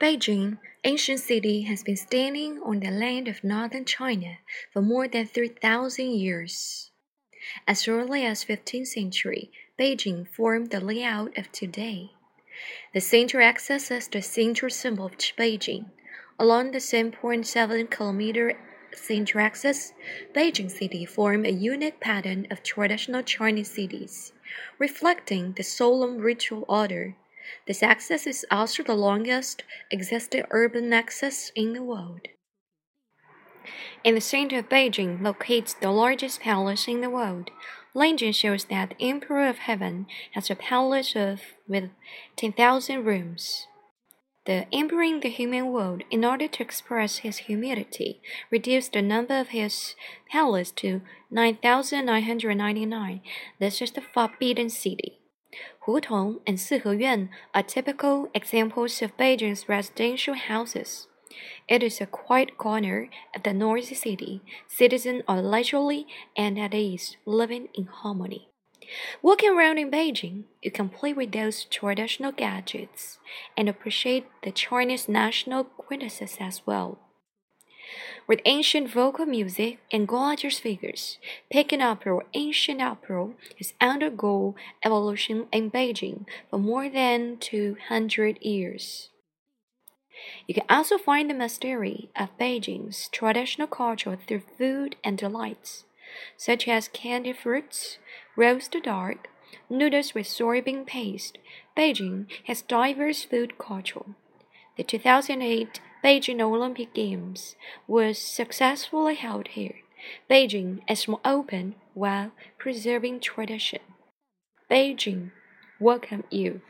Beijing, ancient city, has been standing on the land of northern China for more than 3,000 years. As early as 15th century, Beijing formed the layout of today. The center axis is the central symbol of Beijing. Along the 7.7 kilometer center axis, Beijing city formed a unique pattern of traditional Chinese cities, reflecting the solemn ritual order. This axis is also the longest existing urban axis in the world. In the center of Beijing locates the largest palace in the world. Legend shows that the Emperor of Heaven has a palace of with 10,000 rooms. The emperor in the human world, in order to express his humility, reduced the number of his palace to 9,999. This is the Forbidden City. Hutong and Siheyuan are typical examples of Beijing's residential houses. It is a quiet corner at the noisy city. Citizens are leisurely and at ease, living in harmony. Walking around in Beijing, you can play with those traditional gadgets and appreciate the Chinese national quintessence as well. With ancient vocal music and gorgeous figures, Peking opera ancient opera has undergone evolution in Beijing for more than 200 years. You can also find the mystery of Beijing's traditional culture through food and delights, such as candy fruits, roast duck, noodles with soybean paste. Beijing has diverse food culture. The 2008 Beijing Olympic Games was successfully held here. Beijing is more open while preserving tradition. Beijing welcome you.